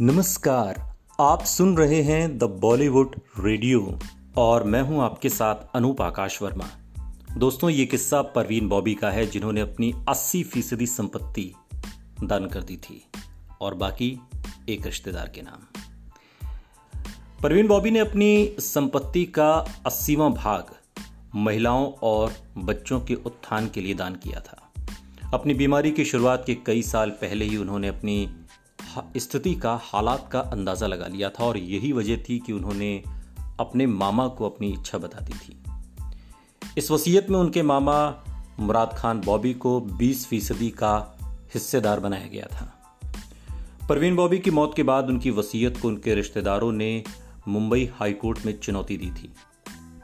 नमस्कार, आप सुन रहे हैं द बॉलीवुड रेडियो और मैं हूँ आपके साथ अनूप आकाश वर्मा। दोस्तों, ये किस्सा परवीन बॉबी का है जिन्होंने अपनी 80 फ़ीसदी संपत्ति दान कर दी थी और बाकी एक रिश्तेदार के नाम। परवीन बॉबी ने अपनी संपत्ति का अस्सीवा भाग महिलाओं और बच्चों के उत्थान के लिए दान किया था। अपनी बीमारी की शुरुआत के कई साल पहले ही उन्होंने अपनी स्थिति का, हालात का अंदाज़ा लगा लिया था और यही वजह थी कि उन्होंने अपने मामा को अपनी इच्छा बता दी थी। इस वसीयत में उनके मामा मुराद खान बॉबी को 20 फ़ीसदी का हिस्सेदार बनाया गया था। परवीन बॉबी की मौत के बाद उनकी वसीयत को उनके रिश्तेदारों ने मुंबई हाईकोर्ट में चुनौती दी थी।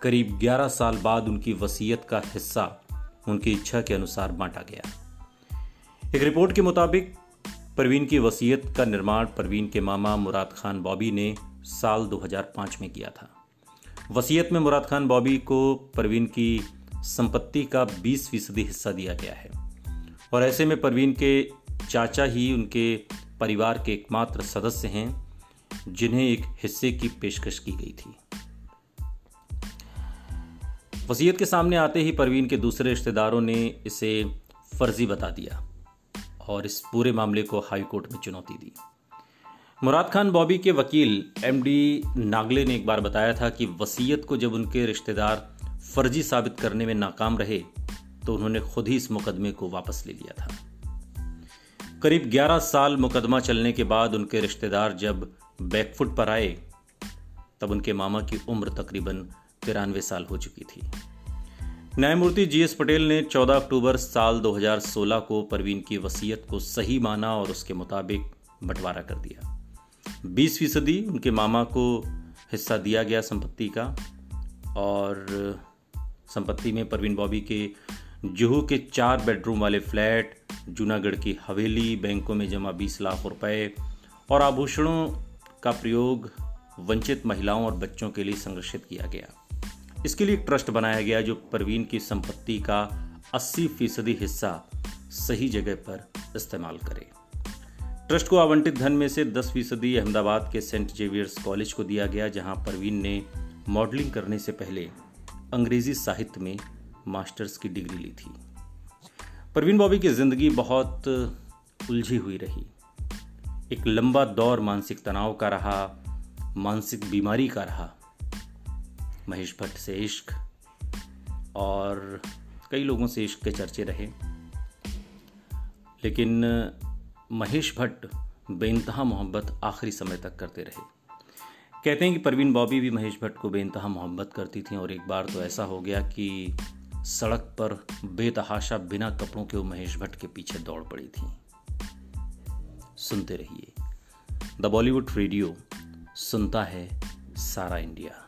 करीब 11 साल बाद उनकी वसीयत का हिस्सा उनकी इच्छा के अनुसार बांटा गया। एक रिपोर्ट के मुताबिक परवीन की वसीयत का निर्माण परवीन के मामा मुराद खान बॉबी ने साल 2005 में किया था। वसीयत में मुराद खान बॉबी को परवीन की संपत्ति का 20 फ़ीसदी हिस्सा दिया गया है। और ऐसे में परवीन के चाचा ही उनके परिवार के एकमात्र सदस्य हैं, जिन्हें एक हिस्से की पेशकश की गई थी। वसीयत के सामने आते ही परवीन के दूसरे रिश्तेदारों ने इसे फर्जी बता दिया। और इस पूरे मामले को हाईकोर्ट में चुनौती दी। मुराद खान बॉबी के वकील एमडी नागले ने एक बार बताया था कि वसीयत को जब उनके रिश्तेदार फर्जी साबित करने में नाकाम रहे तो उन्होंने खुद ही इस मुकदमे को वापस ले लिया था। करीब 11 साल मुकदमा चलने के बाद उनके रिश्तेदार जब बैकफुट पर आए, तब उनके मामा की उम्र तकरीबन तिरानवे साल हो चुकी थी। न्यायमूर्ति जी एस पटेल ने 14 अक्टूबर साल 2016 को परवीन की वसीयत को सही माना और उसके मुताबिक बंटवारा कर दिया। 20 फ़ीसदी उनके मामा को हिस्सा दिया गया संपत्ति का और संपत्ति में परवीन बॉबी के जुहू के चार बेडरूम वाले फ्लैट, जूनागढ़ की हवेली, बैंकों में जमा 20 लाख रुपए और आभूषणों का प्रयोग वंचित महिलाओं और बच्चों के लिए संरक्षित किया गया। इसके लिए एक ट्रस्ट बनाया गया जो परवीन की संपत्ति का 80 फ़ीसदी हिस्सा सही जगह पर इस्तेमाल करे। ट्रस्ट को आवंटित धन में से 10 फ़ीसदी अहमदाबाद के सेंट जेवियर्स कॉलेज को दिया गया, जहाँ परवीन ने मॉडलिंग करने से पहले अंग्रेज़ी साहित्य में मास्टर्स की डिग्री ली थी। परवीन बॉबी की ज़िंदगी बहुत उलझी हुई रही। एक लंबा दौर मानसिक तनाव का रहा, मानसिक बीमारी का रहा महेश भट्ट से इश्क और कई लोगों से इश्क के चर्चे रहे। लेकिन महेश भट्ट बेनतहा मोहब्बत आखिरी समय तक करते रहे। कहते हैं कि परवीन बॉबी भी महेश भट्ट को बेनतहा मोहब्बत करती थी और एक बार तो ऐसा हो गया कि सड़क पर बेतहाशा बिना कपड़ों के वो महेश भट्ट के पीछे दौड़ पड़ी थी। सुनते रहिए। द बॉलीवुड रेडियो, सुनता है सारा इंडिया।